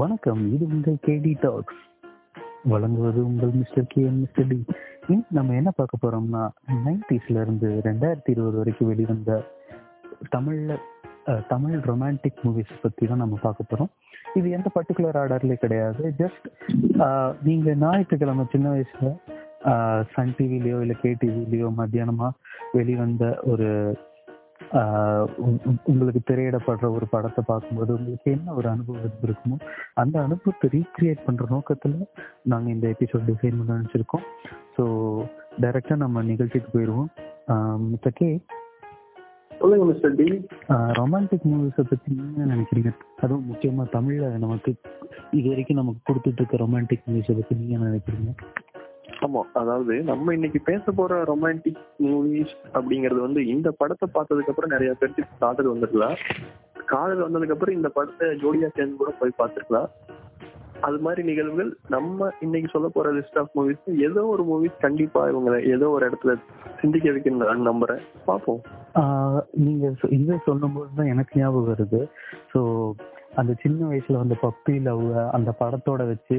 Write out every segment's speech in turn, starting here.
வணக்கம் இது உங்கள் கேடி டாக்ஸ் வழங்குவது உங்கள் மிஸ்டர் கே மிஸ்டர் டி. இன்னைக்கு நம்ம என்ன பார்க்க போறோம்னா நைன்டிஸ்ல இருந்து ரெண்டாயிரத்தி இருபது வரைக்கும் வெளிவந்த தமிழ்ல தமிழ் ரொமான்டிக் மூவிஸ் பத்தி தான் நம்ம பார்க்க போறோம். இது எந்த பர்டிகுலர் ஆர்டர்லேயே கிடையாது. ஜஸ்ட் நீங்க ஞாயிற்றுக்கிழமை சின்ன வயசுல சன் டிவிலையோ இல்லை கே டிவிலையோ மத்தியானமா வெளிவந்த ஒரு உங்களுக்கு திரையிடப்படுற ஒரு படத்தை பார்க்கும்போது உங்களுக்கு என்ன ஒரு அனுபவம் இருக்குமோ அந்த அனுபவத்தை ரீக்ரியேட் பண்ற நோக்கத்துல நாங்க இந்த எபிசோட் டிசைன் பண்ண நினைச்சிருக்கோம். ஸோ டைரக்டா நம்ம நிகழ்ச்சிக்கு போயிடுவோம் மிஸ்டர் கே? சொல்லுங்க மிஸ்டர் டி. ரொமான்டிக் மூவிஸை பத்தி நீங்க என்ன நினைக்கிறீங்க? அதுவும் முக்கியமா தமிழ்ல நமக்கு இது வரைக்கும் நமக்கு கொடுத்துட்டு இருக்க ரொமான்டிக் மூவிஸை பத்தி நீங்க நினைக்கிறீங்க? ஆமா அதாவது நம்ம இன்னைக்கு பேச போற ரொமான்டிக் மூவிஸ் அப்படிங்கறது வந்து இந்த படத்தை பார்த்ததுக்கு அப்புறம் நிறைய பேருக்கு காதல் வந்துருக்கலாம். காதல் வந்ததுக்கு அப்புறம் இந்த படத்தை ஜோடியா சேர்ந்து கூட போய் பார்த்துருக்கலாம். அது மாதிரி நிகழ்வுகள் நம்ம இன்னைக்கு சொல்ல போற லிஸ்ட் ஆஃப் மூவிஸ் ஏதோ ஒரு மூவிஸ் கண்டிப்பா இவங்களை ஏதோ ஒரு இடத்துல சிந்திக்க வைக்கணும் நம்புறேன். பார்ப்போம். நீங்க சொ- இதை சொல்லும்போது தான் எனக்கு ஞாபகம் வருது. ஸோ அந்த சின்ன வயசுல வந்த பப்பி லவ் அந்த படத்தோட வச்சு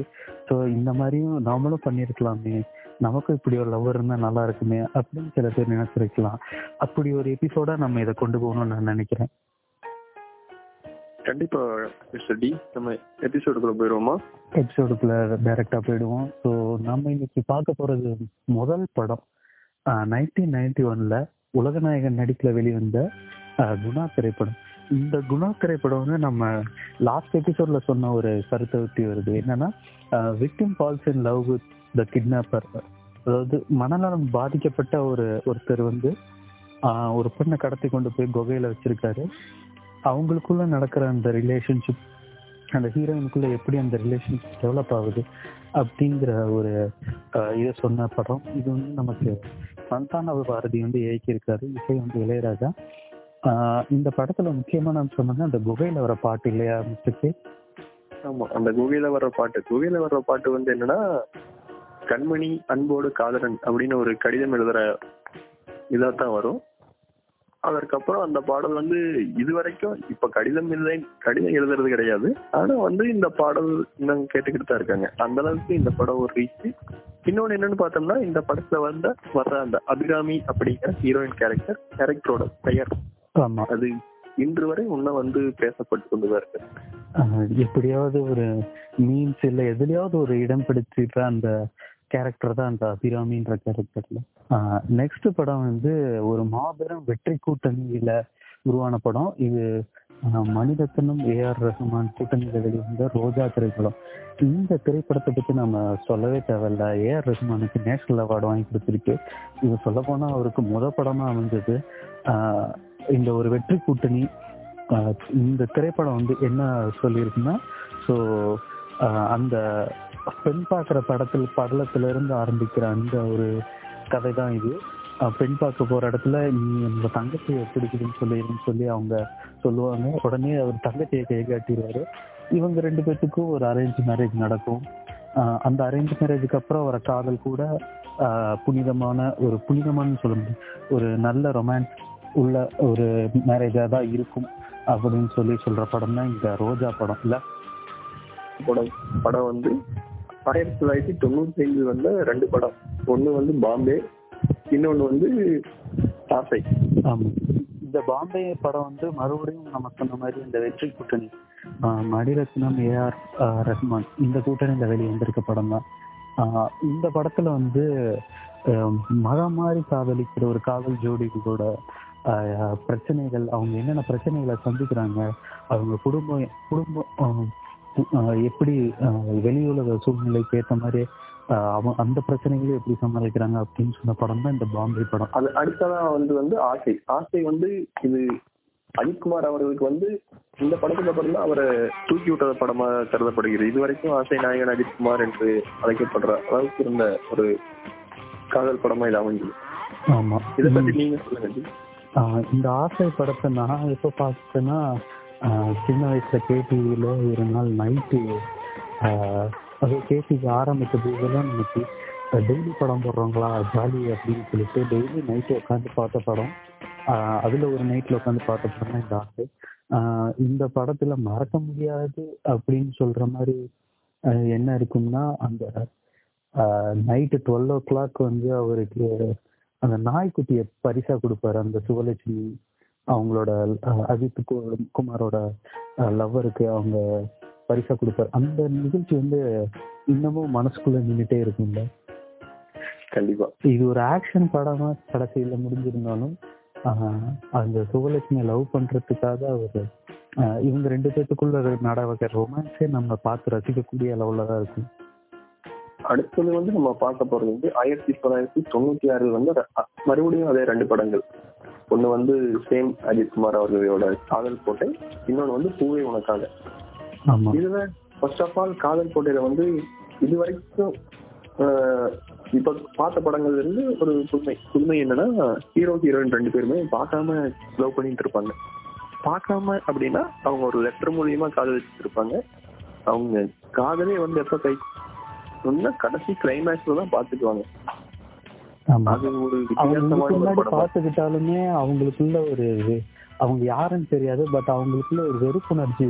ஸோ இந்த மாதிரியும் நாமளும் பண்ணியிருக்கலாமே. நமக்கும் இப்படி ஒரு லவ் இருந்தா நல்லா இருக்குமே அப்படின்னு சில பேர் நினைச்சிருக்கலாம். அப்படி ஒரு எபிசோடா நம்ம இதை கொண்டு போகணும்னு நான் நினைக்கிறேன். கண்டிப்பா மிஸ்டர் டி நம்ம எபிசோடுக்குள்ள போயிடுவோமா? எபிசோடுக்குள்ள டைரக்டா போயிடுவோம். ஸோ நம்ம இன்னைக்கு பார்க்க போறது முதல் படம். நைன்டீன் நைன்டி ஒன்ல உலகநாயகன் நடிப்புல வெளிவந்த குணா திரைப்படம். இந்த குணா திரைப்படம் வந்து நம்ம லாஸ்ட் எபிசோட்ல சொன்ன ஒரு கருத்தை ஒட்டி வருது. என்னன்னா victim falls in love with the kidnapper அதாவது மனநலம் பாதிக்கப்பட்ட ஒரு ஒருத்தர் வந்து ஆஹ், ஒரு பொண்ணை கடத்தி கொண்டு போய் குகையில வச்சிருக்காரு. அவங்களுக்குள்ள நடக்கிற அந்த ரிலேஷன்ஷிப் அந்த ஹீரோயினுக்குள்ள எப்படி அந்த ரிலேஷன்ஷிப் டெவலப் ஆகுது அப்படிங்கிற ஒரு இதை சொன்ன படம். இது வந்து நமக்கு சந்தான பாரதி வந்து இயக்கியிருக்காரு. இசை வந்து இளையராஜா. இந்த படத்துல முக்கியமா நான் சொன்னது அந்த குகையில வர பாட்டு இல்லையா மிஸ்டர் ஆமா அந்த குகையில வர்ற பாட்டு. குகையில வர்ற பாட்டு வந்து என்னன்னா கண்மணி அன்போடு காதலன் அப்படின்னு ஒரு கடிதம் எழுதுற இதாத்தான் வரும். அதற்கப்புறம் அந்த பாடல் வந்து இது வரைக்கும் இப்ப கடிதம் இல்லை கடிதம் எழுதுறது கிடையாது. ஆனா வந்து இந்த பாடல் இன்னும் கேட்டுக்கிட்டு தான் இருக்காங்க. அந்த அளவுக்கு இந்த படம் ஒரு ரீச் இன்னொன்னு என்னன்னு பார்த்தோம்னா இந்த படத்துல வந்த வர்ற அந்த அபிராமி அப்படிங்கிற ஹீரோயின் கேரக்டர் கேரக்டரோட பெயர். அது இன்று வரை இன்னும் வந்து பேசப்பட்டு கொண்டுதான் இருக்கு. எப்படியாவது ஒரு மீன்ஸ் இல்ல எதுலயாவது ஒரு இடம் பிடிச்சிட்ட அந்த கேரக்டர் தான் அந்த அபிராமின்ற கேரக்டர்ல நெக்ஸ்ட் படம் வந்து ஒரு மாபெரும் வெற்றி கூட்டணியில உருவான படம். இது மணிரத்னம் ஏஆர் ரஹ்மான் கூட்டணியில வெளிவந்த ரோஜா திரைப்படம். இந்த திரைப்படத்தை பத்தி நம்ம சொல்லவே தேவையில்ல. ஏஆர் ரஹ்மானுக்கு நேஷனல் அவார்டு வாங்கி கொடுத்துருக்கு. இது சொல்ல போனா அவருக்கு முத படமா அமைஞ்சது. இந்த ஒரு வெற்றி கூட்டணி இந்த திரைப்படம் வந்து என்ன சொல்லியிருக்குன்னா ஸோ அந்த பெண் பார்க்குற படத்தில் படலத்துல இருந்து ஆரம்பிக்கிற அந்த ஒரு கதை தான் இது பெண் பார்க்க போற இடத்துல நீ உங்க தங்கச்சியை பிடிக்குதுன்னு சொல்லிடுன்னு சொல்லி அவங்க சொல்லுவாங்க. உடனே அவர் தங்கச்சியை கை காட்டிடுவாரு. இவங்க ரெண்டு பேத்துக்கும் ஒரு அரேஞ்ச் மேரேஜ் நடக்கும். அந்த அரேஞ்ச் மேரேஜுக்கு அப்புறம் வர காதல் கூட புனிதமான ஒரு புனிதமான சொல்ல முடியும். ஒரு நல்ல ரொமான்ஸ் உள்ள ஒரு மேரேஜா தான் இருக்கும் அப்படின்னு சொல்லி சொல்ற படம் தான் இந்த ரோஜா படம் இல்ல? படம் படம் வந்து ஆயிரத்தி தொள்ளாயிரத்தி தொண்ணூத்தி ஐந்து வந்த ரெண்டு படம். ஒண்ணு வந்து பாம்பே இன்னொன்னு வந்து ஆமா. இந்த பாம்பே படம் வந்து மறுபடியும் நம்ம சொன்ன மாதிரி இந்த வெற்றி கூட்டணி மணிரத்னம் ஏஆர் ரஹ்மான் இந்த கூட்டணியில வெளியே வந்திருக்க படம் தான். இந்த படத்துல வந்து மதம் காதலிக்கிற ஒரு காதல் ஜோடிகளோட பிரச்சனைகள் அவங்க என்னென்ன பிரச்சனைகளை சந்திக்கிறாங்க அவங்க குடும்பம் குடும்பம் எப்படி வெளியுலக சூழ்நிலைக்கு ஏற்ற மாதிரி ஆஹ் அவ அந்த பிரச்சனைகளை எப்படி சமாளிக்கிறாங்க அப்படின்னு சொன்ன படம் தான் இந்த பாம்பே படம். அது அடுத்ததா வந்து வந்து ஆசை. ஆசை வந்து இது அஜித்குமார் அவர்களுக்கு வந்து இந்த படத்துக்கு அப்புறம் தான் அவரை தூக்கி விட்ட படமா கருதப்படுகிறது. இது வரைக்கும் ஆசை நாயகன் அஜித்குமார் என்று அழைக்கப்படுற அளவுக்கு இருந்த ஒரு காதல் படமா இது அமைஞ்சது ஆமா. இதை பத்தி நீங்க சொல்லுங்க இந்த ஆசை படத்தை நான் எப்போ பார்த்தேன்னா சின்ன வயசுல கேடிவியில ஒரு நாள் நைட்டு அது கேடிவி ஆரம்பித்த போதெல்லாம் நமக்கு டெய்லி படம் போடுறவங்களா ஜாலி அப்படின்னு சொல்லிட்டு டெய்லி நைட்டு உட்காந்து பார்த்த படம். அதுல ஒரு நைட்ல உட்காந்து பார்த்த படம் தான் இந்த ஆசை. இந்த படத்துல மறக்க முடியாது அப்படின்னு சொல்ற மாதிரி என்ன இருக்கும்னா அந்த நைட்டு டுவெல் ஓ கிளாக் வந்து அவருக்கு அந்த நாய்க்குட்டியை பரிசா கொடுப்பாரு. அந்த சுவலட்சுமி அவங்களோட அஜித் குமாரோட லவ்வருக்கு அவங்க பரிசா கொடுப்பாரு. அந்த நிகழ்ச்சி வந்து இன்னமும் மனசுக்குள்ள நின்றுட்டே இருக்கும்ல? கண்டிப்பா. இது ஒரு ஆக்ஷன் படமா கடைசியில முடிஞ்சிருந்தாலும் அந்த சுவலட்சுமியை லவ் பண்றதுக்காக அவர் இவங்க ரெண்டு பேத்துக்குள்ள நடவடிக்கை ரொமான்ஸே நம்ம பார்த்து ரசிக்கக்கூடிய அளவுல தான் இருக்கும். அடுத்தது வந்து நம்ம பார்க்க போறது வந்து ஆயிரத்தி தொள்ளாயிரத்தி தொண்ணூத்தி ஆறில் வந்து மறுபடியும் அதே ரெண்டு படங்கள். ஒண்ணு வந்து சேம் அஜித் குமார் அவர்களோட காதல் கோட்டை இன்னொன்னு வந்து பூவே உனக்காக. இதுல ஃபர்ஸ்ட் ஆஃப் ஆல் காதல் கோட்டையில வந்து இது வரைக்கும் இப்ப பார்த்த படங்கள்ல இருந்து ஒரு புதுமை. புதுமை என்னன்னா ஹீரோ ஹீரோயின் ரெண்டு பேருமே பார்க்காம லவ் பண்ணிட்டு இருப்பாங்க. பார்க்காம அப்படின்னா அவங்க ஒரு லெட்டர் மூலியமா காதலிச்சுட்டு இருப்பாங்க. அவங்க காதலே வந்து எப்ப கை சொன்னா கடைசி கிளைமேக்ஸ்ல தான் பாத்துக்குவாங்க பார்த்துக்கிட்டாலுமே அவங்களுக்குள்ள ஒரு அவங்க யாருன்னு தெரியாது பட் அவங்களுக்குள்ள ஒரு வெறுப்புணர்ச்சி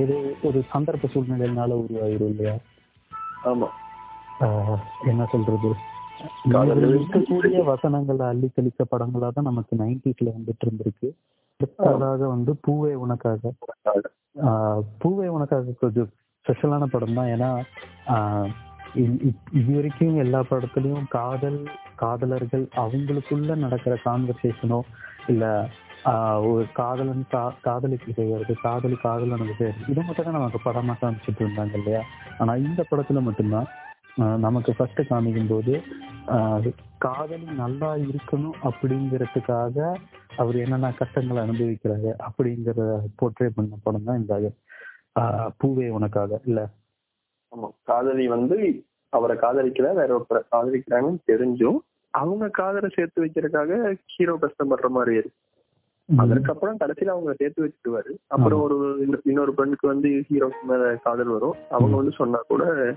ஏதோ ஒரு சந்தர்ப்ப சூழ்நிலையினால உருவாயிரும் இல்லையா? ஆமா. என்ன சொல்றது? இருக்கக்கூடிய வசனங்கள் அள்ளி தெளித்த படங்களா தான் நமக்கு நைன்டிஸ்ல வந்துட்டு இருந்திருக்கு. அடுத்ததாக வந்து பூவே உனக்காக. பூவே உனக்காக. கொஞ்சம் ஸ்பெஷலான படம் தான் ஏன்னா இது வரைக்கும் எல்லா படத்துலயும் காதல் காதலர்கள் அவங்களுக்குள்ள நடக்கிற கான்வர்சேஷனோ இல்ல ஆஹ் ஒரு காதலன் கா காதலிக்கு செய்யறது காதலி காதலனுக்கு செய்யறது இதை மட்டும் தான் நமக்கு படமா காமிச்சிட்டு இருந்தாங்க இல்லையா? ஆனா இந்த படத்துல மட்டும்தான் ஆஹ் நமக்கு ஃபர்ஸ்ட் காமிக்கும் போது ஆஹ் காதலி நல்லா இருக்கணும் அப்படிங்கிறதுக்காக அவர் என்னென்ன கஷ்டங்களை அனுபவிக்கிறாரு அப்படிங்கிறத போர்ட்ரே பண்ண படம் தான் இந்த ஆஹ் பூவே உனக்காக இல்ல? ஆமா. காதலி வந்து அவரை காதலிக்கல வேற ஒருத்தரை காதலிக்கிறாங்கன்னு தெரிஞ்சும் அவங்க காதலை சேர்த்து வைக்கிறதுக்காக ஹீரோ கஷ்டப்படுற மாதிரி இருக்கு. அதற்கப்புறம் கடைசியில அவங்க சேர்த்து வச்சுக்குவாரு. அப்புறம் ஒரு இன்னொ- இன்னொரு பெண்ணுக்கு வந்து ஹீரோக்கு மேல காதல் வரும். அவங்க வந்து சொன்னா கூட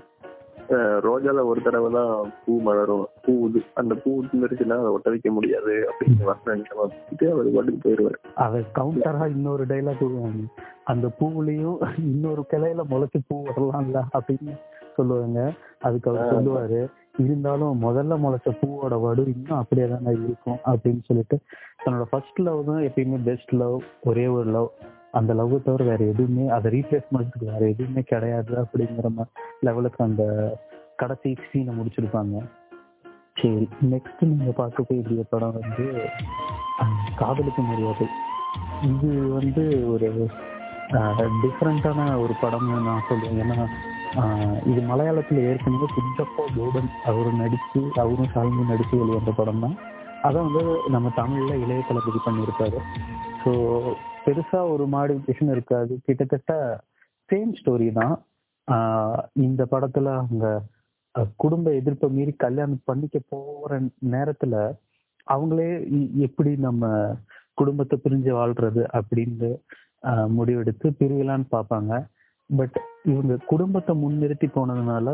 ரோஜால ஒரு தடவை தான் பூ மலரும். பூ இது அந்த பூ இருந்துருச்சுன்னா அதை ஒட்ட வைக்க முடியாது அப்படின்னு வசனம் வச்சுட்டு அவர் பாட்டுக்கு போயிடுவாரு அத கவுண்டரா இன்னொரு டைலாக் சொல்லுவாங்க. அந்த பூவுலயும் இன்னொரு கிளையில முளைச்சு பூ வரலாம்ல அப்படின்னு சொல்லுவாங்க. அதுக்கு அவர் சொல்லுவாரு. இருந்தாலும் முதல்ல முளைச்ச பூவோட வடு இன்னும் அப்படியே தானே இருக்கும் அப்படின்னு சொல்லிட்டு தன்னோட ஃபர்ஸ்ட் லவ் தான் எப்பயுமே பெஸ்ட் லவ் ஒரே ஒரு லவ் அந்த லவ் தவிர வேற எதுவுமே அதை ரீப்ளேஸ் பண்றதுக்கு வேற எதுவுமே கிடையாது அப்படிங்கிற லெவலுக்கு அந்த கடைசி சீனை முடிச்சிருப்பாங்க. சரி. நெக்ஸ்ட் நீங்க பார்க்க வேண்டிய படம் வந்து காதலுக்கு மரியாதை. இது வந்து ஒரு டிஃப்ரெண்டான ஒரு படம்னு நான் சொல்லுவேன் ஏன்னா இது மலையாளத்துல ஏற்கனவே குஞ்சப்பா கோடன் அவர் நடிச்சு அவரும் ஷாலினி நடிச்சு வெளிவந்த படம் தான் அதை வந்து நம்ம தமிழ்ல இளைய தளபதி பண்ணியிருக்காரு ஸோ பெருசா ஒரு மாடிஃபிகேஷன் இருக்காது. கிட்டத்தட்ட சேம் ஸ்டோரி தான். இந்த படத்துல அவங்க குடும்ப எதிர்ப்பை மீறி கல்யாணம் பண்ணிக்க போற நேரத்துல அவங்களே எப்படி நம்ம குடும்பத்தை பிரிஞ்சு வாழ்றது அப்படின்னு முடிவெடுத்து பிரியலான்னு பார்ப்பாங்க. பட் இவங்க குடும்பத்தை முன்னிறுத்தி போனதுனால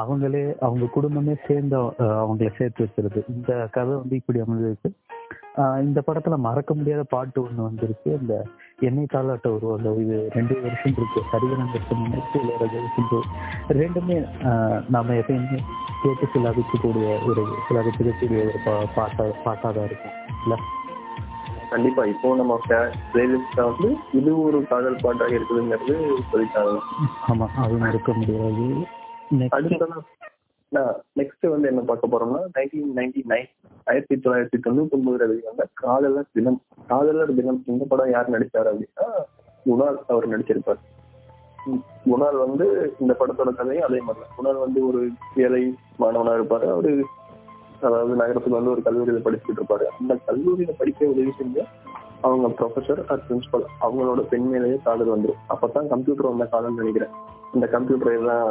அவங்களே அவங்க குடும்பமே சேர்ந்து அவங்கள சேர்த்து வச்சிருது. இந்த கதை வந்து இப்படி அமைஞ்சிருக்கு. இந்த படத்துல மறக்க முடியாத பாட்டு ஒண்ணு வந்திருக்கு. இந்த எண்ணெய் தாளாட்ட உருவாங்க இது ரெண்டு வருஷம் இருக்கு. இளையராஜா சிந்து ரெண்டுமே நாம எப்பயுமே கேட்டு சிலாபிக்கக்கூடிய ஒரு சிலாபிக்கக்கூடிய ஒரு பாட்டா பாட்டா தான் இருக்கும். இல்ல? கண்டிப்பா. இப்போ நம்ம பிளேலிஸ்ட்ல வந்து இது ஒரு காதல் பாட்டாக இருக்குதுங்கிறது சொல்லிட்டாங்க. ஆமா அது மறக்க முடியாது. நெக்ஸ்ட் நெக்ஸ்ட் வந்து என்ன பார்க்க போறோம்னா நைன்டீன் நைன்டி நைன் ஆயிரத்தி தொள்ளாயிரத்தி தொண்ணூத்தி ஒன்பதுல வெளிவந்த காதலர் தினம் காதலர் தினம் இந்த படம் யார் நடிச்சாரு அப்படின்னா குணால் அவர் நடிச்சிருப்பார். குணால் வந்து இந்த படத்தோட கதையும் அதே மாதிரி குணால் வந்து ஒரு ஏழை மாணவனா இருப்பாரு. அவரு அதாவது நகரத்துல வந்து ஒரு கல்லூரியில படிச்சுட்டு இருப்பாரு. அந்த கல்லூரியில படிக்க உதவி செஞ்ச அவங்க ப்ரொஃபசர் ஆர் பிரின்சிபல் அவங்களோட பெண் மேலேயே காதல் வந்துடும் அப்பதான் கம்ப்யூட்டர் வந்த காதல் நினைக்கிறேன். இந்த கம்ப்யூட்டர் எல்லாம்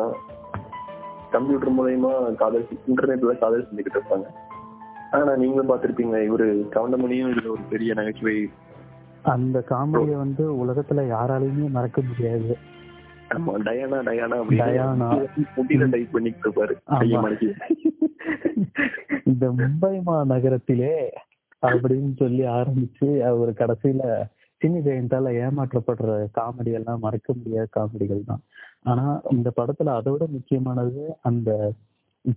கம்ப்யூட்டர் மூலயமா காதல் இன்டர்நெட்ல காதல் செஞ்சுக்கிட்டு இருப்பாங்க. ஆனா நீங்களும் பார்த்திருப்பீங்க இவரு கவுண்டமணியும் இதுல ஒரு பெரிய நகைச்சுவை அந்த காமெடியை வந்து உலகத்துல யாராலையுமே மறக்க முடியாது. ஆமா டயானா டயானா. அப்படின்னு டைப் பண்ணிட்டு இருப்பாரு. இந்த மும்பை மா நகரத்திலே அப்படின்னு சொல்லி ஆரம்பிச்சு அவர் கடைசியில சினி ஜெயந்தால ஏமாற்றப்படுற காமெடி எல்லாம் மறக்க முடியாத காமெடிகள் தான். ஆனா இந்த படத்துல அதை விட முக்கியமானது அந்த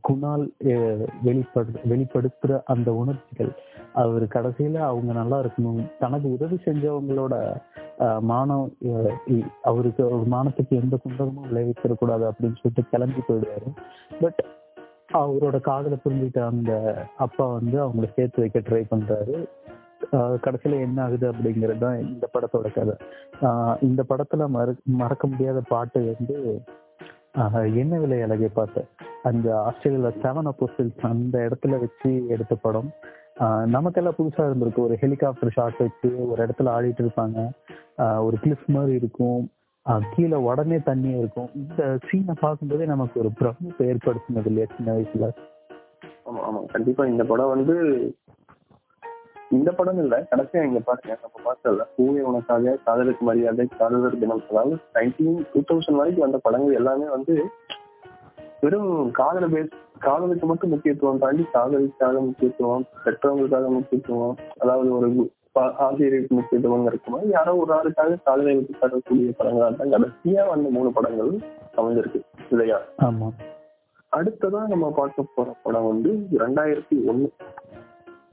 குணால் வெளிப்படு வெளிப்படுத்துற அந்த உணர்ச்சிகள். அவர் கடைசியில அவங்க நல்லா இருக்கணும். தனக்கு உதவி செஞ்சவங்களோட மானம் அவருக்கு ஒரு மானத்துக்கு எந்த குண்டகமும் கூடாது அப்படின்னு சொல்லிட்டு கிளம்பி போயிடுவாரு. பட் அவரோட காதலை புரிஞ்சுக்கிட்ட அந்த அப்பா வந்து அவங்கள சேர்த்து வைக்க ட்ரை பண்றாரு. கடைசியில என்ன ஆகுது அப்படிங்கிறது தான் இந்த படத்தோட கதை. இந்த படத்துல மறு மறக்க முடியாத பாட்டு வந்து ஆஹ் என்ன விலை அழகை பார்த்தேன் அந்த ஆஸ்திரேலியால செவன் அப்போசில்ஸ் அந்த இடத்துல வச்சு எடுத்த படம். நமக்கெல்லாம் புதுசா இருந்திருக்கு. ஒரு ஹெலிகாப்டர் ஷாட் வச்சு ஒரு இடத்துல ஆடிட்டு இருப்பாங்க. ஒரு கிளிஃப் மாதிரி இருக்கும். கீழே உடனே தண்ணி இருக்கும். இந்த சீனை பார்க்கும்போதே நமக்கு ஒரு பிரமிப்பை ஏற்படுத்தினது இல்லையா சின்ன வயசுல? ஆமா ஆமா. கண்டிப்பா இந்த படம் வந்து இந்த படம் இல்ல கடைசியா இங்க பாருங்க நம்ம பார்த்தல பூவே உனக்காக காதலுக்கு மரியாதை காதலர் தினம். அதாவது நைன்டீன் டூ தௌசண்ட் வரைக்கும் வந்த படங்கள் எல்லாமே வந்து வெறும் காதல பேஸ் காதலுக்கு மட்டும் முக்கியத்துவம் தாண்டி காதலுக்காக முக்கியத்துவம் பெற்றவங்களுக்காக முக்கியத்துவம் அதாவது ஒரு ஆசிரியருக்கு முக்கியத்துவம் இருக்குமா யாரோ ஒரு ஆளுக்காக காதலை விட்டு தரக்கூடிய படங்களா தான் கடைசியா வந்த மூணு படங்கள் அமைஞ்சிருக்கு இல்லையா? ஆமா. அடுத்ததா நம்ம பார்க்க போற படம் வந்து ரெண்டாயிரத்தி ஒண்ணு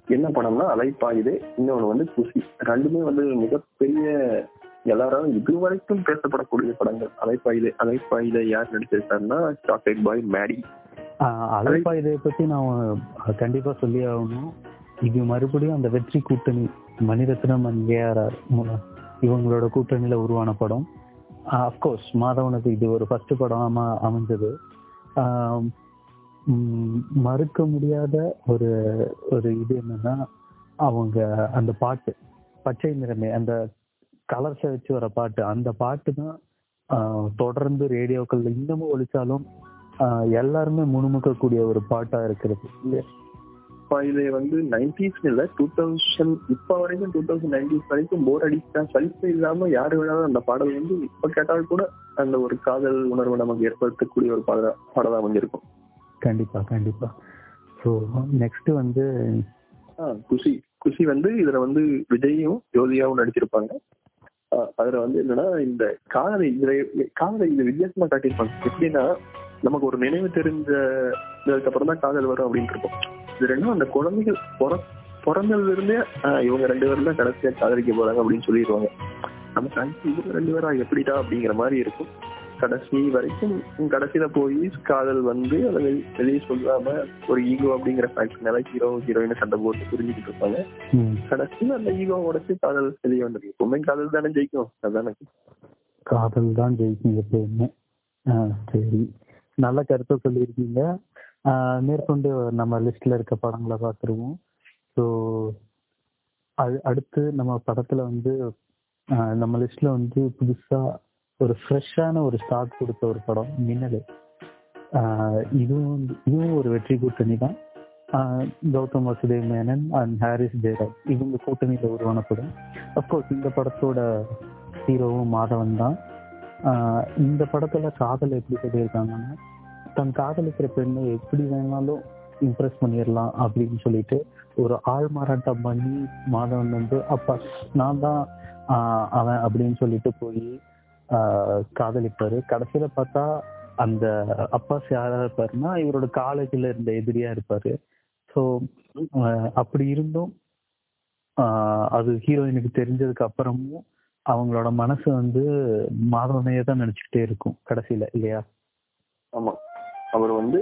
என்ன படம்னா அலைப்பாயுதே. இன்னொன்னு வந்து குஷி ரெண்டுமே வந்து மிகப்பெரிய எல்லாரும் இதுவரைக்கும் பேசப்படக்கூடிய படங்கள். அலைப்பாயுதே. அலைப்பாயுதே யார் நடிச்சிருக்காருன்னா சாக்லேட் பாய் மேடி ஆஹ் இதை பத்தி நான் கண்டிப்பா சொல்லி ஆகணும். இது மறுபடியும் அந்த வெற்றி கூட்டணி மணிரத்னம் அண்ட் ஏஆர்ஆர் இவங்களோட கூட்டணியில உருவான படம். அஃப்கோர்ஸ் மாதவனுக்கு இது ஒரு ஃபர்ஸ்ட் படமா அமைஞ்சது. மறுக்க முடியாத ஒரு ஒரு இது என்னன்னா அவங்க அந்த பாட்டு பச்சை நிறமே அந்த கலர்ஸை வச்சு வர பாட்டு அந்த பாட்டு தான் தொடர்ந்து ரேடியோக்கள் இன்னமும் ஒழிச்சாலும் ஆஹ் எல்லாருமே முணுமுக்கக்கூடிய ஒரு பாட்டா இருக்கிறது. இல்லையா? இது வந்து நைன்டிஸ் இல்ல டூ தௌசண்ட் இப்ப வரைக்கும் டூ தௌசண்ட் நைன்டிஸ் வரைக்கும் போர் அடிச்சா சலிப்பு இல்லாம யாரு வேணாலும் அந்த பாடல் வந்து இப்ப கேட்டால் கூட அந்த ஒரு காதல் உணர்வு நமக்கு ஏற்படுத்தக்கூடிய ஒரு பாடலா பாடலா அமைஞ்சிருக்கும். கண்டிப்பா கண்டிப்பா. ஸோ நெக்ஸ்ட் வந்து குஷி குஷி வந்து இதுல வந்து விஜயும் ஜோதியாவும் நடிச்சிருப்பாங்க. அதுல வந்து என்னன்னா இந்த காதலை இதுல காதலை இது வித்தியாசமா காட்டியிருப்பாங்க. எப்படின்னா நமக்கு ஒரு நினைவு தெரிஞ்சதுக்கு அப்புறம் தான் காதல் வரும் அப்படின்னு இருக்கும். இது ரெண்டும் அந்த குழந்தைகள் பிற பிறந்ததுல இருந்தே இவங்க ரெண்டு பேரும் தான் கடைசியா காதலிக்க போறாங்க அப்படின்னு சொல்லிடுவாங்க. நம்ம கடைசி இவங்க ரெண்டு பேரா எப்படிடா அப்படிங்கிற மாதிரி இருக்கும். கடைசி வரைக்கும் கடைசியில போய் காதல் வந்து அதை வெளி- வெளியே சொல்லாம ஒரு ஈகோ அப்படிங்கிற ஃபேக்டர்னால ஹீரோ ஹீரோயின் சண்டை போட்டு புரிஞ்சுக்கிட்டு இருப்பாங்க. கடைசியில அந்த ஈகோ உடைச்சு காதல் வெளியே வந்திருக்கு எப்பவுமே காதல் தானே ஜெயிக்கும். அதானே? காதல் தான் ஜெயிக்கும் எப்பயுமே ஆ, சரி. நல்ல கருத்தை சொல்லியிருக்கீங்க. மேற்கொண்டு நம்ம லிஸ்ட்ல இருக்க படங்களை பார்த்துருவோம். ஸோ அடுத்து நம்ம படத்துல வந்து நம்ம லிஸ்ட்ல வந்து புதுசா ஒரு ஃப்ரெஷ்ஷான ஒரு ஸ்டார்ட் கொடுத்த ஒரு படம் மின்னல். ஆஹ் இதுவும் வந்து- இதுவும் ஒரு வெற்றி கூட்டணி தான். ஆஹ் கௌதம் வசுதேவ் மேனன் அண்ட் ஹாரிஸ் ஜெயராஜ். இவங்க கூட்டணியில் உருவான படம். அஃப்கோர்ஸ் இந்த படத்தோட ஹீரோவும் மாதவன் தான். ஆஹ் இந்த படத்துல காதல் எப்படி சொல்லியிருக்காங்கன்னா தன் காதலிக்கிற பெண்ணை எப்படி வேணாலும் இம்ப்ரெஸ் பண்ணிடலாம் அப்படின்னு சொல்லிட்டு ஒரு ஆள் மாறாட்டம் பண்ணி மாதவன் வந்து அப்பா நான் தான் அவன் அப்படின்னு சொல்லிட்டு போய் காதலிப்பாரு கடைசியில பார்த்தா அந்த அப்பாஸ் யாரா இருப்பாருன்னா இவரோட காலேஜ்ல இருந்த எதிரியா இருப்பாரு. ஸோ அப்படி இருந்தும் அது ஹீரோயினுக்கு தெரிஞ்சதுக்கு அப்புறமும் அவங்களோட மனசு வந்து மாதவனையே தான் நினைச்சுக்கிட்டே இருக்கும் கடைசியில இல்லையா? ஆமா. அவர் வந்து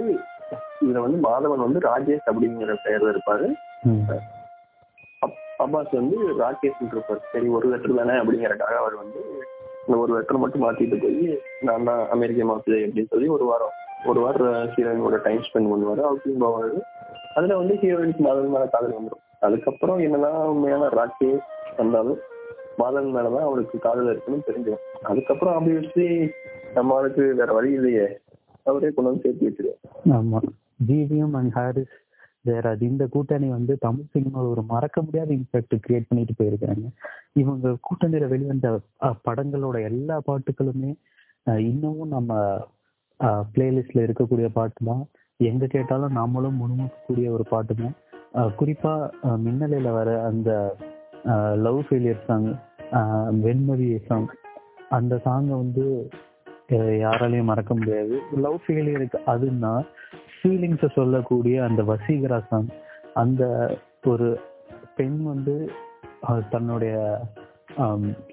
இதுல வந்து மாதவன் வந்து ராஜேஷ் அப்படிங்கிற பெயர்ல இருப்பாரு. அப்பாஸ் வந்து ராகேஷ் இருப்பார். சரி ஒரு லெட்டர் தானே அப்படிங்கறக்காக அவர் வந்து இந்த ஒரு லெட்டர் மட்டும் மாத்திட்டு போய் நான் தான் அமெரிக்க மாப்பிள்ளை அப்படின்னு சொல்லி ஒரு வாரம் ஒரு வாரம் ஹீரோயினோட டைம் ஸ்பெண்ட் பண்ணுவாரு. அவுட்டிங் போவாரு அதுல வந்து ஹீரோயினுக்கு மாதவன் மேல காதல் வந்துடும் அதுக்கப்புறம் என்னதான் உண்மையான ராகேஷ் வந்தாலும் மாதவன் மேலதான் அவருக்கு காதல் இருக்குன்னு தெரிஞ்சிடும் அதுக்கப்புறம் ஆப்வியஸ்லி நம்ம ஆளுக்கு வேற வழி இல்லையே. அவரே கொண்டு வந்து சேர்த்து வச்சிருவார். ஆமா. ஜிவிஎம் அண்ட் ஹாரிஸ் வேற அது இந்த கூட்டணி வந்து தமிழ் சினிமாவில் ஒரு மறக்க முடியாத இம்பாக்ட் கிரியேட் பண்ணிட்டு போயிருக்காங்க இவங்க கூட்டணியில வெளிவந்த படங்களோட எல்லா பாட்டுகளுமே இன்னமும் நம்ம பிளேலிஸ்ட்ல இருக்கக்கூடிய பாட்டு தான் எங்க கேட்டாலும் நாமளும் முணுமுக்கக்கூடிய ஒரு பாட்டு தான் குறிப்பா மின்னலையில வர அந்த லவ் ஃபெயிலியர் சாங் ஆஹ் வெண்மதி சாங் அந்த சாங்கை வந்து யாராலையும் மறக்க முடியாது. லவ் ஃபெயிலியருக்கு அதுன்னா ஃபீலிங்ஸை சொல்லக்கூடிய அந்த வசீகரா சாங் அந்த ஒரு பெண் வந்து தன்னுடைய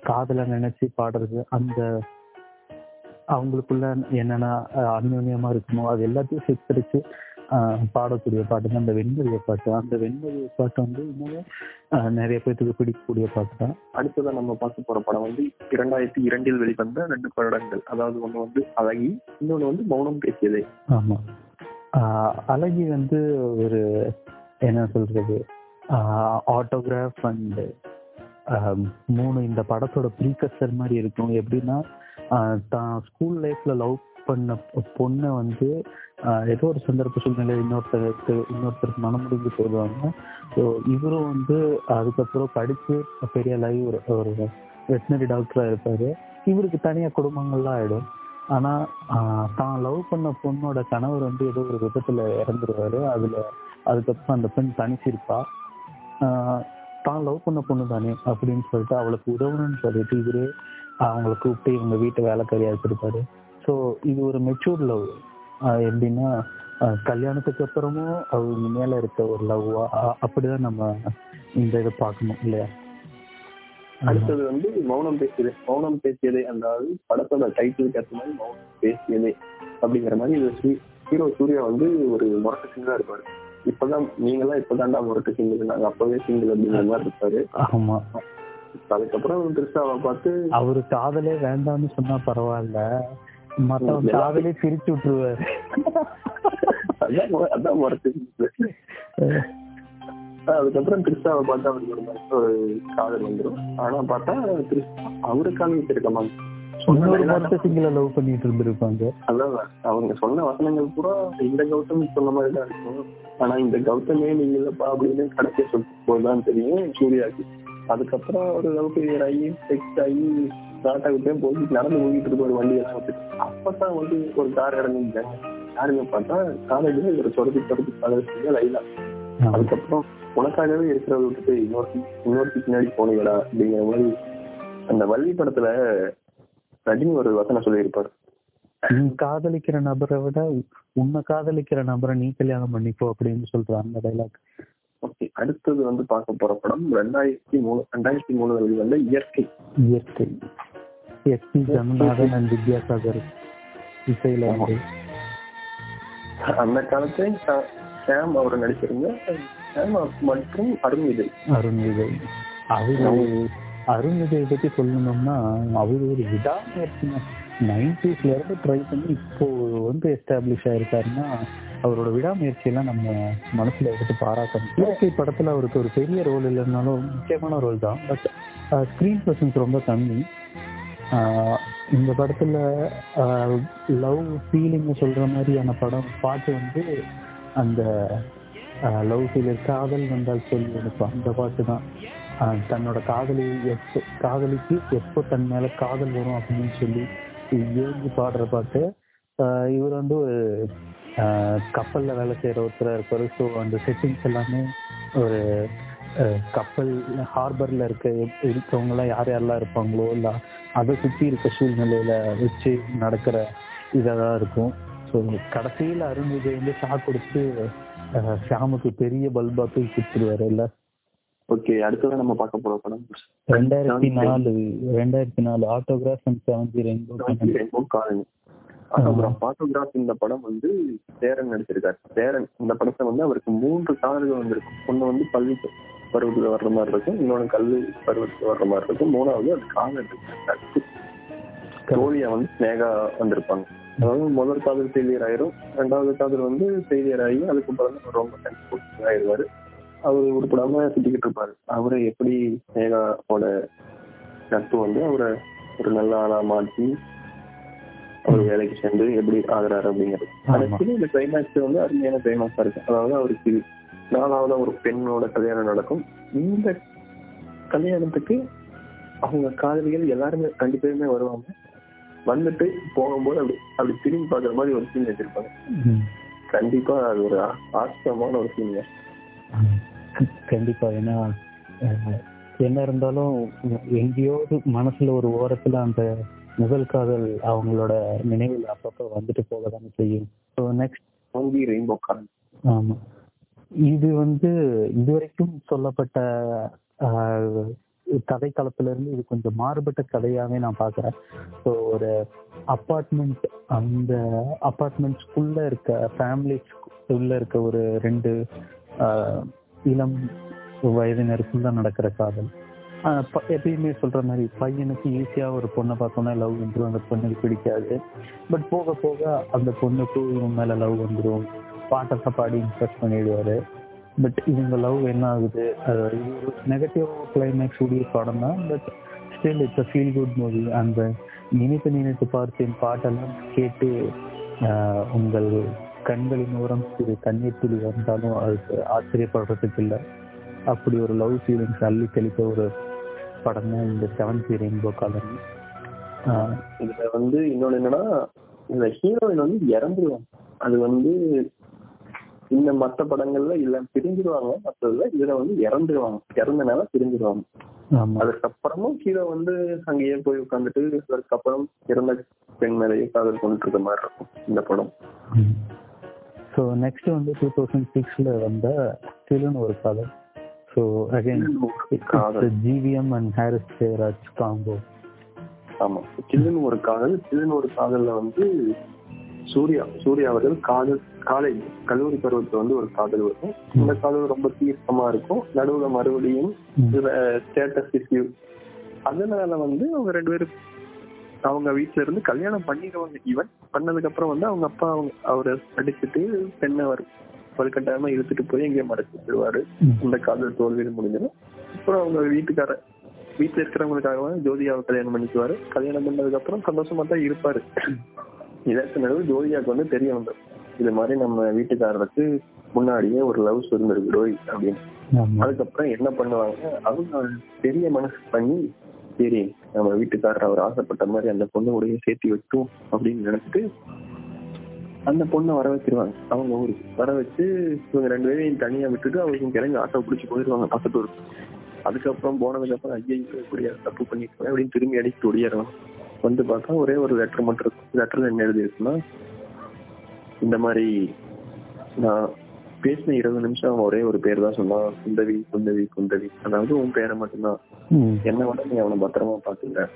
காதலை நினைச்சு பாடுறது அந்த அவங்களுக்குள்ள என்னென்ன அந்யோன்யமா இருக்குமோ அது எல்லாத்தையும் சித்தரிச்சு பாடக்கூடிய பாட்டு தான். அந்த வெண்மதிய பாட்டு. அந்த வெண்மதிய பாட்டு வந்து இன்னமும் ஆஹ், நிறைய பேர்த்துக்கு பிடிக்கக்கூடிய பாட்டு தான். அடுத்ததான் நம்ம பார்க்க போற படம் வந்து இரண்டாயிரத்தி இரண்டில் வெளிவந்த ரெண்டு படங்கள். அதாவது ஒண்ணு வந்து அழகி இன்னொன்னு வந்து மௌனம் பேசியதே. ஆமா. அழகி வந்து ஒரு என்ன சொல்றது ஆட்டோகிராஃப் அண்ட் மூணு இந்த படத்தோட ப்ரீகஸ்டர் மாதிரி இருக்கும். எப்படின்னா தான் ஸ்கூல் லைஃப்ல லவ் பண்ண பொண்ணை வந்து ஏதோ ஒரு சந்தர்ப்ப சூழ்நிலை இன்னொருத்தருக்கு இன்னொருத்தருக்கு மனம் முடிஞ்சு போயிடுவாங்க ஸோ இவரும் வந்து அதுக்கப்புறம் படிச்சு பெரிய லைவ் ஒரு ஒரு வெட்டினரி டாக்டரா இருப்பாரு. இவருக்கு தனியா குடும்பங்கள்லாம் ஆயிடும். ஆனா ஆஹ், தான் லவ் பண்ண பொண்ணோட கணவர் வந்து ஏதோ ஒரு விபத்துல இறந்துருவாரு. அதுல அதுக்கப்புறம் அந்த பெண் தனிச்சிருப்பா. ஆஹ், தான் லவ் பண்ண பொண்ணு தானே அப்படின்னு சொல்லிட்டு அவளுக்கு உதவணும்னு சொல்லிட்டு இவரே அவங்கள கூப்பிட்டு இவங்க வீட்டு வேலைக்காரி அழைச்சிருப்பாரு ஸோ இது ஒரு மெச்சூர் லவ் எப்படின்னா கல்யாணத்துக்கு அப்புறமும் அவங்க மேல இருக்க ஒரு லவ்வா அப்படிதான் நம்ம இந்த இதை பார்க்கணும் இல்லையா? அடுத்தது வந்து மௌனம் பேசியதே. மௌனம் பேசியதே அதாவது படத்தோட டைட்டிலுக்கு ஏற்ற மாதிரி மௌனம் பேசியதே அப்படிங்கிற மாதிரி இது ஹீரோ சூர்யா வந்து ஒரு முரட்டு சிங்கா இருப்பாரு. இப்பதான் நீங்கெல்லாம் இப்பதான்டா முரட்டு சிங்கிள் நாங்க அப்பவே சிங்கிள் அப்படிங்கிற மாதிரி இருப்பாரு. ஆமா. அதுக்கப்புறம் திருஷ்டாவை பார்த்து அவரு காதலே வேண்டாம்னு சொன்னா பரவாயில்ல. மத்தவன் காதலே பிரிச்சு விட்டுருவாரு. அதான் அதான் முரட்டு. அதுக்கப்புறம் திருஷ்டாவை பார்த்து அவருக்கு ஒரு ஒரு காதல் வந்துடும் ஆனா பார்த்தா திருஷ்டா அவருக்காக மொத்த சிங்கிள லவ் பண்ணிட்டு இருந்திருப்பாங்க. அதான் அவங்க சொன்ன வசனங்கள் பூரா இந்த கௌதம் சொன்ன மாதிரி தான் இருக்கும். ஆனா இந்த கௌதமே நீங்க இல்லப்பா அப்படின்னு கடைசியா சொல்லிட்டு போதுதான் தெரியும் சூர்யாக்கு. அதுக்கப்புறம் ஒரு லவ் ஃபெயிலியர் ஆகி செக்ஸ் ஆகி நாட்டாக்கிட்டே போய் நடந்து போயிட்டு இருக்க ஒரு வண்டியெல்லாம் வச்சுட்டு அப்பதான் வந்து ஒரு கார் இறங்கிட்டாங்க யாருன்னு பார்த்தா காலேஜ்ல ஒரு சொரத்தி சொரத்தி காலேஜ் லைலா. அதுக்கப்புறம் உனக்காகவே இருக்கிறத விட்டுட்டு இன்னொரு இன்னொருத்தி பின்னாடி போனீங்கடா அப்படிங்கிற மாதிரி அந்த வள்ளி படத்துல ரஜினி ஒரு வசனம் சொல்லியிருப்பாரு. நீ காதலிக்கிற நபரை விட உன்னை காதலிக்கிற நபரை நீ கல்யாணம் பண்ணிக்கோ அப்படின்னு சொல்ற அந்த டைலாக் ஓகே அடுத்தது வந்து பார்க்க போற படம் ரெண்டாயிரத்தி மூணு ரெண்டாயிரத்தி மூணு வெளிவந்த Iyarkai. Iyarkai. S P Jananathan and Vidyasagar இசையில வந்து. அந்த காலத்துல சா- சாம் அவர் நடிச்சிருங்க சாம் மற்றும் அருண் அருண்விதை அருண் அருண்விதை பத்தி சொல்லணும்னா அவரு ஒரு விடாமுயற்சிங்க நைன்டிஸ்ல இருந்து ட்ரை பண்ணி இப்போ வந்து எஸ்டாப்ளிஷ் ஆயிருக்காருன்னா அவரோட விடாமுயற்சி எல்லாம் நம்ம மனசுல எடுத்து பாராட்டணும். இயற்கை படத்துல அவருக்கு ஒரு பெரிய ரோல் இல்லைனாலும் முக்கியமான ரோல் தான். பட் ஸ்க்ரீன் பர்சன்ஸ் ரொம்ப கம்மி. இந்த படத்துல லவ் ஃபீலிங் சொல்ற மாதிரியான படம் பாட்டு வந்து அந்த லவ் ஃபீலிங் காதல் வந்தால் சொல்லி எனக்கு அந்த பாட்டு தான். தன்னோட காதலி எப்போ காதலிக்கு எப்போ தன் மேல காதல் வரும் அப்படின்னு சொல்லி ஏங்கி பாடுற பாட்டு. இவர் வந்து ஒரு கப்பலில் கப்பல்ல வேலை செய்யற ஒருத்தரா இருப்பாரு. ஸோ அந்த செட்டிங்ஸ் எல்லாமே ஒரு கப்பல் ஹார்பர்ல இருக்க இருக்கவங்க எல்லாம் யார் யாரெல்லாம் இருப்பாங்களோ இல்ல அதை சுத்தி இருக்க சூழ்நிலையில் வச்சு நடக்கிற இதாக இருக்கும். ஸோ கடைசியில் அருண் விஜய் வந்து ஷாக் கொடுத்து ஷாமுக்கு பெரிய பல்பா தூக்கி கொடுத்துருவாரு இல்ல? ஓகே அடுத்ததான் நம்ம பார்க்க போற படம்? ரெண்டாயிரத்தி நாலு ரெண்டாயிரத்தி நாலு Autograph and seventy Rainbow Rainbow Colony Autograph Autograph இந்த படம் வந்து சேரன் நடிச்சிருக்காரு. சேரன் இந்த படத்துல வந்து அவருக்கு மூன்று காதல்கள் வந்திருக்கும். ஒண்ணு வந்து பள்ளி பருவத்துல வர்ற மாதிரி இருக்கும் இன்னொன்னு கல்வி பருவத்துல வர்ற மாதிரி இருக்கும். மூணாவது அது காதல் தோழியா வந்து ஸ்னேகா வந்திருப்பாங்க. அதாவது முதல் காதல் ஃபெயிலியர் ஆயிரும். ரெண்டாவது காதல் வந்து ஃபெயிலியர் ஆகி அதுக்கப்புறம் தான் ரொம்ப கன்ஃபியூஸ் ஆயிடுவாரு அவர் உருப்படாம சுத்திக்கிட்டு இருப்பாரு. அவரை எப்படி ஸ்னேகாவோட நட்பு வந்து அவரை ஒரு நல்ல ஆளா மாற்றி அவர் வேலைக்கு சேர்ந்து எப்படி ஆகுறாரு அப்படிங்கிறது. கடைசியில் இந்த கிளைமேக்ஸ் வந்து அருமையான கிளைமேக்ஸா இருக்கு. அதாவது அவருக்கு நாலாவது ஒரு பெண்ணோட கல்யாணம் நடக்கும். இந்த கல்யாணத்துக்கு அவங்க காதலிகள் எல்லாருமே ரெண்டு பேருமே வருவாங்க. வந்துட்டு போகும்போது அப்படி அப்படி திரும்பி பார்க்குற மாதிரி ஒரு சீன் வச்சிருப்பாங்க. கண்டிப்பா அது ஒரு ஆச்சரியமான ஒரு சீன் கண்டிப்பா ஏன்னா என்ன இருந்தாலும் எங்கேயோது மனசுல ஒரு ஓரத்துல அந்த முதல் காதல் அவங்களோட நினைவில் அப்பப்போ வந்துட்டு போக தானே செய்யும் ஸோ நெக்ஸ்ட் மூவி ரெயின்போ ஆமா. இது வந்து இதுவரைக்கும் சொல்லப்பட்ட கதை களத்துல இருந்து இது கொஞ்சம் மாறுபட்ட கதையாவே நான் பாக்குறேன் ஸோ ஒரு அப்பார்ட்மெண்ட் அந்த அப்பார்ட்மெண்ட்ஸ்குள்ளே இருக்க ஃபேமிலிஸ் உள்ள இருக்க ஒரு ரெண்டு இளம் வயதினருக்குள்ள நடக்கிற காதல். எப்பயுமே சொல்ற மாதிரி பையனுக்கு ஈஸியாக ஒரு பொண்ணை பார்த்தோன்னா லவ் வந்துடும் அந்த பொண்ணுக்கு பிடிக்காது. பட் போக போக அந்த பொண்ணுக்கு இவன் மேல லவ் வந்துடும் பாட்டத்தை பாடி இன்ட்ரெஸ்ட் பண்ணிடுவாரு. பட் இவங்க லவ் என்ன ஆகுது அது ஒரு நெகட்டிவ் கிளைமேக்ஸ் உடைய படம் தான். But still it's a feel good movie அந்த நினைத்து நினைத்து பார்த்தேன் பாட்டெல்லாம் கேட்டு உங்கள் கண்களின் ஓரம் சிறு கண்ணீர் துளி வந்தாலும் அது ஆச்சரியப்படுறதுக்கு இல்லை. அப்படி ஒரு லவ் ஃபீலிங்ஸ் அள்ளி தெளித்த ஒரு படம் தான் இந்த செவன் ரெயின்போ காலனி இதுல வந்து இன்னொன்னு என்னன்னா இந்த ஹீரோயின் வந்து இறந்துருவாங்க அது வந்து இந்த மத்த படங்கள்ல இல்ல பிரிஞ்சிருவாங்க. மற்றதுல இதுல வந்து இறந்துருவாங்க. இறந்தனால பிரிஞ்சிருவாங்க. ஆமா. அதுக்கப்புறமும் ஹீரோ வந்து அங்கேயே போய் உட்காந்துட்டு அதுக்கப்புறம் இறந்த பெண் மேலேயே காதல் கொண்டுட்டு இருக்க மாதிரி இருக்கும் இந்த படம். ஸோ நெக்ஸ்ட் வந்து டூ தௌசண்ட் சிக்ஸ்ல வந்த Sillunu Oru Kadhal. So again. GVM and Harris Jayaraj combo ஆமா. சில்லுன்னு ஒரு காதல். சில்லுன்னு ஒரு காதல்ல வந்து சூர்யா சூர்யா அவர்கள் காதல் காலேஜ் கல்லூரி பருவத்துல வந்து ஒரு காதல் வரும். இந்த காதல் ரொம்ப தீர்க்கமா இருக்கும். நடுவுல மறுபடியும் ஸ்டேட்டஸ் இஷ்யூ அதனால வந்து அவங்க ரெண்டு பேரும் அவங்க வீட்ல இருந்து கல்யாணம் பண்ணிடுவாங்க ஈவன் பண்ணதுக்கு அப்புறம் வந்து அவங்க அப்பா அவங்க அவரை அடிச்சுட்டு பெண்ணை வரும் வலுக்கட்டாயமா இழுத்துட்டு போய் எங்கேயோ மறைச்சு விடுவாரு இந்த காதல் தோல்வியில் முடிஞ்சிடும் அப்புறம் அவங்க வீட்டுக்கார வீட்டுல இருக்கிறவங்களுக்காக ஜோதியாவை கல்யாணம் பண்ணிக்குவாரு. கல்யாணம் பண்ணதுக்கு அப்புறம் சந்தோஷமா தான் இருப்பாரு இதற்கு நடுவு ஜோதியாவுக்கு வந்து தெரிய வந்துடும் இது மாதிரி நம்ம வீட்டுக்காரருக்கு முன்னாடியே ஒரு லவ் இருந்திருக்கு டோய் அப்படின்னு. அதுக்கப்புறம் என்ன பண்ணுவாங்க? அவங்க பெரிய மனசு பண்ணி சரி நம்ம வீட்டுக்காரர் அவர் ஆசைப்பட்ட மாதிரி அந்த பொண்ணு உடைய சேர்த்து வச்சோம் அப்படின்னு நினைச்சிட்டு அந்த பொண்ணை வர வச்சிருவாங்க. அவங்க ஊருக்கு. வர வச்சு இவங்க ரெண்டு பேரையும் தனியா விட்டுட்டு அவருக்கு கிளம்பி ஆட்டோ பிடிச்சி போயிடுவாங்க பக்கத்தூர் அதுக்கப்புறம் போனதுக்கு அப்புறம் ஐயோ இப்படி தப்பு பண்ணிருக்கேன் அப்படின்னு திரும்பி அடிச்சு ஒடியாரணும் வந்து பார்த்தா ஒரே ஒரு லெட்டர் மட்டும் இருக்கும். லெட்டர்ல என்ன எழுதி இருக்குன்னா இந்த மாதிரி நான் பேசின இருபது நிமிஷம் அவன் ஒரே ஒரு பேர் தான் சொன்னான் குந்தவி குந்தவி குந்தவி. அதாவது உன் பேரை மட்டும்தான். என்ன விட நீ அவனை பத்திரமா பாத்துக்க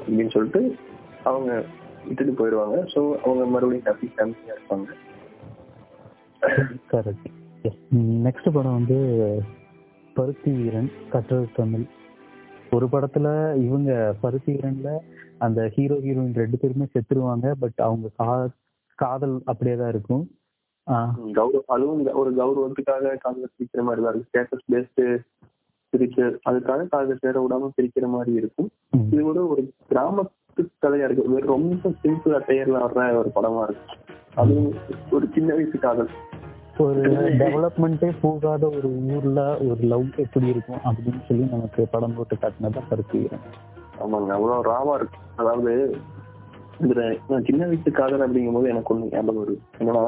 அப்படின்னு சொல்லிட்டு அவங்க விட்டுட்டு போயிடுவாங்க. சோ அவங்க மறுபடியும் ஹாப்பி ஃபேமிலியா இருப்பாங்க. கரெக்ட் நெக்ஸ்ட் படம் வந்து பருத்தி வீரன் கற்றது தமிழ். ஒரு படத்துல இவங்க பருத்தி வீரன்ல அந்த ஹீரோ ஹீரோயின் ரெண்டு பேருமே செத்துருவாங்க. பட் அவங்க காதல் அப்படியே தான் இருக்கும் அதுவும் ஒரு கௌரவத்துக்காக காங்கிரஸ் பிரிக்கிற மாதிரி தான் இருக்கு ஸ்டேட்டஸ் பேஸ்டு பிரிச்சு அதுக்காக காங்கிரஸ் சேர விடாம பிரிக்கிற மாதிரி இருக்கும். இது கூட ஒரு கிராமத்து கதையா இருக்கு. ரொம்ப சிம்பிள் அட்டையர்ல வர்ற ஒரு படமா இருக்கு. அதுவும் ஒரு சின்ன வயசு காதல். ஒரு டெவலப்மெண்ட்டே போகாத ஒரு ஊர்ல ஒரு லவ் எப்படி இருக்கும் அப்படின்னு சொல்லி நமக்கு படம் போட்டு காட்டினதான் வீரன் ஆமாங்க. அவ்வளவு ராவா இருக்கு. அதாவது இதுல நான் சின்ன வயசு காதல் அப்படிங்கும் போது எனக்கு ஒண்ணு ஞாபகம் வருது. என்னன்னா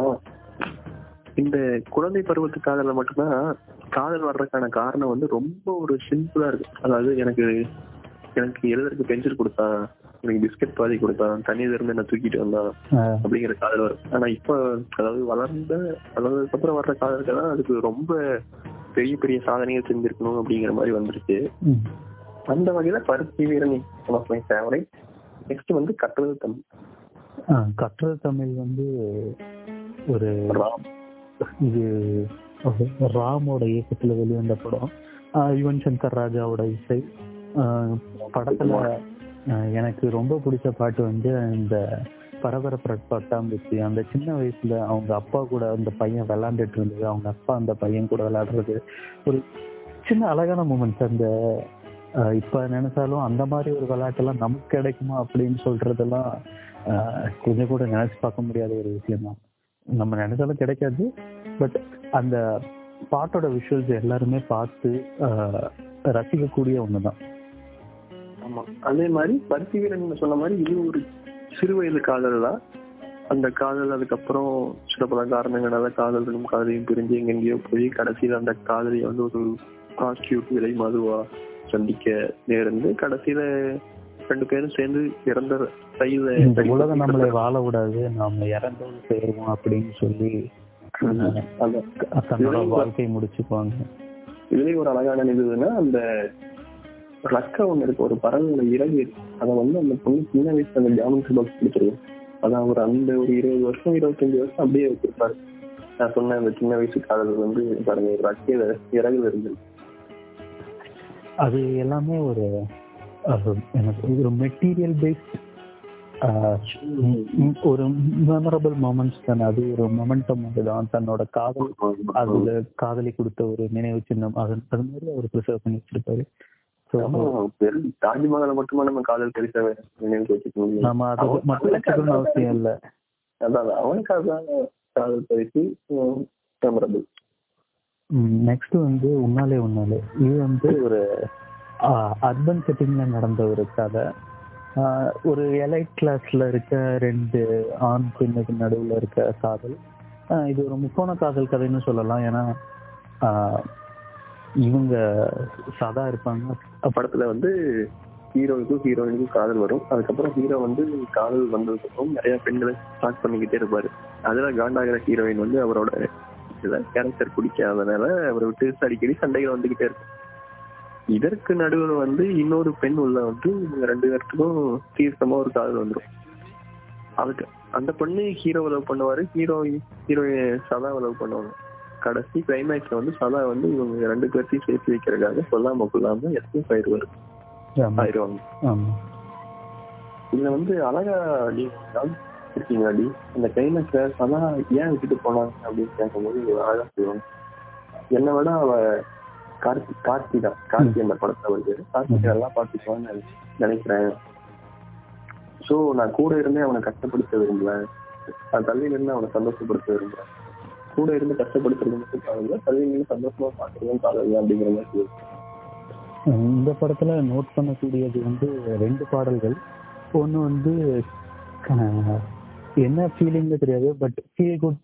இந்த குழந்தை பருவத்து காதல்ல மட்டும்தான் காதல் வர்றதுக்கான காரணம் வந்து ரொம்ப ஒரு சிம்பிளா இருக்கு. அதாவது எனக்கு எனக்கு எழுதுறதுக்கு பென்சில் கொடுத்தான் எனக்கு பிஸ்கட் பாதி கொடுத்தான் தண்ணியில இருந்து என்ன தூக்கிட்டு வந்தான் அப்படிங்கிற காதல் வரும். ஆனா இப்ப அதாவது வளர்ந்த வளர்ந்ததுக்கு அப்புறம் வர்ற காதலுக்கு தான் அதுக்கு ரொம்ப பெரிய பெரிய சாதனைகள் செஞ்சிருக்கணும் அப்படிங்கிற மாதிரி வந்துருச்சு. அந்த வகையில பருத்தி வீரன் ஃபேவரட் நெக்ஸ்ட் வந்து கட்டுறது தமிழ். ஆஹ் கற்றது தமிழ் வந்து ஒரு இது ராமோட இயக்கத்துல வெளிவந்த படம். யுவன் சங்கர் ராஜாவோட இசை. படத்துல எனக்கு ரொம்ப பிடிச்ச பாட்டு வந்து இந்த பரபரப்பு பட்டாம்பூச்சி அந்த சின்ன வயசுல அவங்க அப்பா கூட அந்த பையன் விளையாண்டுட்டு இருந்தது. அவங்க அப்பா அந்த பையன் கூட விளையாடுறது ஒரு சின்ன அழகான மூமெண்ட்ஸ் அந்த இப்ப நினைச்சாலும் அந்த மாதிரி ஒரு விளையாட்டெல்லாம் நமக்கு கிடைக்குமா அப்படின்னு சொல்றதெல்லாம் கொஞ்சம் கூட நினைச்சு பார்க்க முடியாத ஒரு விஷயம் தான் நம்ம நினைச்சாலும் கிடைக்காது. பட் அந்த பாட்டோட விஷுவல்ஸ் எல்லாருமே பார்த்து ரசிக்கக்கூடிய ஒண்ணுதான். ஆமா. அதே மாதிரி பருத்தி வீரன் சொன்ன மாதிரி இது ஒரு சிறு வயது காதல் தான். அந்த காதல் அதுக்கப்புறம் சில பல காரணங்களால காதலும் காதலையும் பிரிஞ்சு எங்கெங்கேயோ போய் கடைசியில அந்த காதலியை வந்து ஒரு ப்ராஸ்டியூட் விலை மதுவா சந்திக்க நேர்ந்து கடைசியில ரெண்டு பேரும் சேர்ந்து இறந்த இந்த உலகம் நம்மளை வாழ விடாது நாம இறந்தோடு சேருவோம் அப்படின்னு சொல்லி தன்னோட வாழ்க்கை முடிச்சுக்குவாங்க. இதுலயும் ஒரு அழகான இதுன்னா அந்த ரக்க ஒண்ணு இருக்கு. ஒரு பறவையோட இறகு அதை வந்து அந்த பொண்ணு சின்ன வயசுல அந்த ஜாமெட்ரி பாக்ஸ் கொடுத்துருவோம் அதான் ஒரு அந்த ஒரு இருபது வருஷம் இருபத்தஞ்சு வருஷம் அப்படியே வச்சிருப்பாரு. நான் சொன்ன அந்த சின்ன வயசு காதல் வந்து பாருங்க ரக்கையில இறகுல இருந்து அது எல்லாமே ஒரு ஒரு மெட்டீரியல் பேஸ்ட் ஒரு மெமரபிள் மொமெண்ட்ஸ் தானே. அது ஒரு மொமெண்டம் தான் தன்னோட காதல் அதுல காதலி கொடுத்த ஒரு நினைவு சின்னம். அது அது மாதிரி அவர் ப்ரிசர்வ் பண்ணி வச்சிருப்பாரு தாஜ்மஹாலை மட்டுமா நம்ம காதல் பெருசா நினைவு வச்சுக்க முடியும் நம்ம அதை மட்டும் அவசியம் இல்லை. அதான் அவனுக்கு அதான் காதல் பரிசு மெமரபிள் நெக்ஸ்ட் வந்து உன்னாலே உன்னாலே. இது வந்து ஒரு அர்பன் செட்டிங்ல நடந்த ஒரு கதை. ஒரு எலைட் கிளாஸ்ல இருக்க ரெண்டு ஆண் பெண்ணுக்கு நடுவுல இருக்க காதல். இது ஒரு முக்கோண காதல் கதைன்னு சொல்லலாம். ஏன்னா இவங்க சதா இருப்பாங்க. படத்துல வந்து ஹீரோவுக்கும் ஹீரோயினுக்கும் காதல் வரும். அதுக்கப்புறம் ஹீரோ வந்து காதல் வந்ததுக்கப்புறம் நிறைய பெண்களை ஸ்டார்ட் பண்ணிக்கிட்டே இருப்பாரு. அதுல காண்டாகிற ஹீரோயின் வந்து அவரோட கேரக்டர் பிடிக்காதனால அவரை விட்டு அடிக்கடி சண்டைகள் வந்துகிட்டே இருக்கும் இதற்கு நடுவில் வந்து இன்னொரு பெண் உள்ள வந்து இவங்க ரெண்டு பேர்த்துக்கும் தீர்க்கமா ஒரு காதல் வந்துடும் அதுக்கு அந்த பொண்ணு ஹீரோ லவ் பண்ணுவாரு ஹீரோ ஹீரோயின் சதா லவ் பண்ணுவாங்க. கடைசி கிளைமேக்ஸ்ல வந்து சதா வந்து இவங்க ரெண்டு பேர்த்தையும் சேர்த்து வைக்கிறதுக்காக சொல்லாம கொள்ளாம எஸ்எஸ் ஆயிடுவாரு ஆயிடுவாங்க இதுல வந்து அழகா அடி இருக்கீங்க அடி அந்த கிளைமேக்ஸ்ல சதா ஏன் விட்டுட்டு போனாங்க? அப்படின்னு கேட்கும்போது அழகா சொல்லுவாங்க என்னை விட அவ கார்த்தி கார்த்தி தான். கார்த்தி அந்த படத்துல வருது கார்த்திக் நல்லா பார்த்துக்குவான்னு நினைக்கிறேன். சோ நான் கூட இருந்தே அவனை கஷ்டப்படுத்த விரும்பல நான் தள்ளியில இருந்து அவனை சந்தோஷப்படுத்த விரும்புறேன் கூட இருந்து கஷ்டப்படுத்துறது மட்டும் காதல தள்ளியில இருந்து சந்தோஷமா பார்க்கறதும் காதல் அப்படிங்கிற மாதிரி. இந்த படத்துல நோட் பண்ணக்கூடியது வந்து ரெண்டு பாடல்கள். ஒன்று வந்து என்ன ஃபீலிங்னு தெரியாது பட் ஃபீல் குட்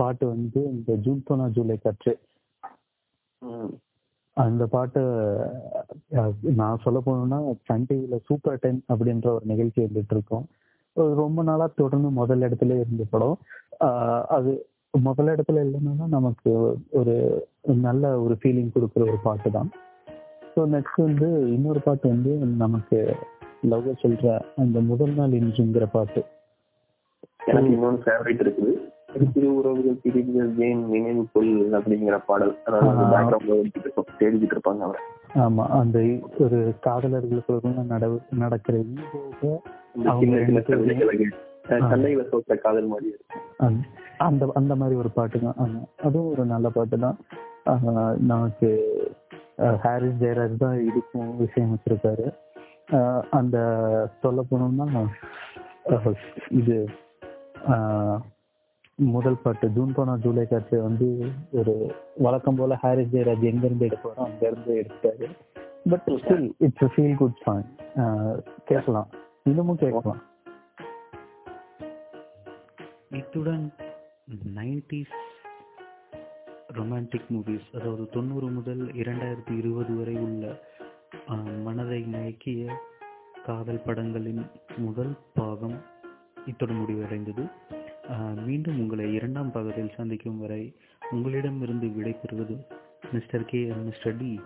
பாட்டு வந்து இந்த ஜூன் போனா ஜூலை காற்று. அந்த பாட்டு நான் சொல்ல போனோம்னா சன் டிவியில சூப்பர் டைம் அப்படின்ற ஒரு நிகழ்ச்சி வந்துட்டு இருக்கோம். ரொம்ப நாளா தொடர்ந்து முதல் இடத்துல இருந்த படம். அது முதல் இடத்துல இல்லைன்னா நமக்கு ஒரு நல்ல ஒரு ஃபீலிங் கொடுக்குற ஒரு பாட்டு தான். ஸோ நெக்ஸ்ட் வந்து இன்னொரு பாட்டு வந்து நமக்கு லவ் சொல்ற அந்த முதல் நாள் இன்றுங்கிற பாட்டு. எனக்கு இன்னொன்னு ஃபேவரட் இருக்குது. திரு உறவுகள் பிரிவுகள் ஏன் நினைவு கொள் அப்படிங்கிற பாடல் தேடிக்கிட்டு இருப்பாங்க அவரை. ஆமா அந்த ஒரு காதலர்களுக்குள்ள நட நடக்கிற. சண்டைகளை சோத்த காதல் மாதிரி அந்த- அந்த மாதிரி ஒரு பாட்டு தான். ஆமா அதுவும் ஒரு நல்ல பாட்டு தான். நமக்கு ஹாரிஸ் ஜெயராஜ் தான் இதுக்கும் விஷயம் வச்சிருக்காரு அந்த சொல்ல போனோம்னா இது முதல் பாட்டு ஜூன் போனா ஜூலை காற்று வந்து ஒரு வழக்கம் போல ஹாரிஸ் ஜெயராஜ் எங்கிருந்து எடுப்பாரோ அங்க இருந்து எடுத்தாரு but still it's feel good song கேட்கலாம். இன்னமும் கேட்கலாம். இத்துடன் நைன்டிஸ் ரொமான்டிக் மூவிஸ் அதாவது தொண்ணூறு முதல் இரண்டாயிரத்தி இருபது வரை உள்ள மனதை மயக்கிய காதல் படங்களின் முதல் பாகம் இத்துடன் முடிவடைந்தது. ஆஹ், மீண்டும் உங்களை இரண்டாம் பாகத்தில் சந்திக்கும் வரை உங்களிடமிருந்து விடைபெறுவது மிஸ்டர் கே மிஸ்டர் டி.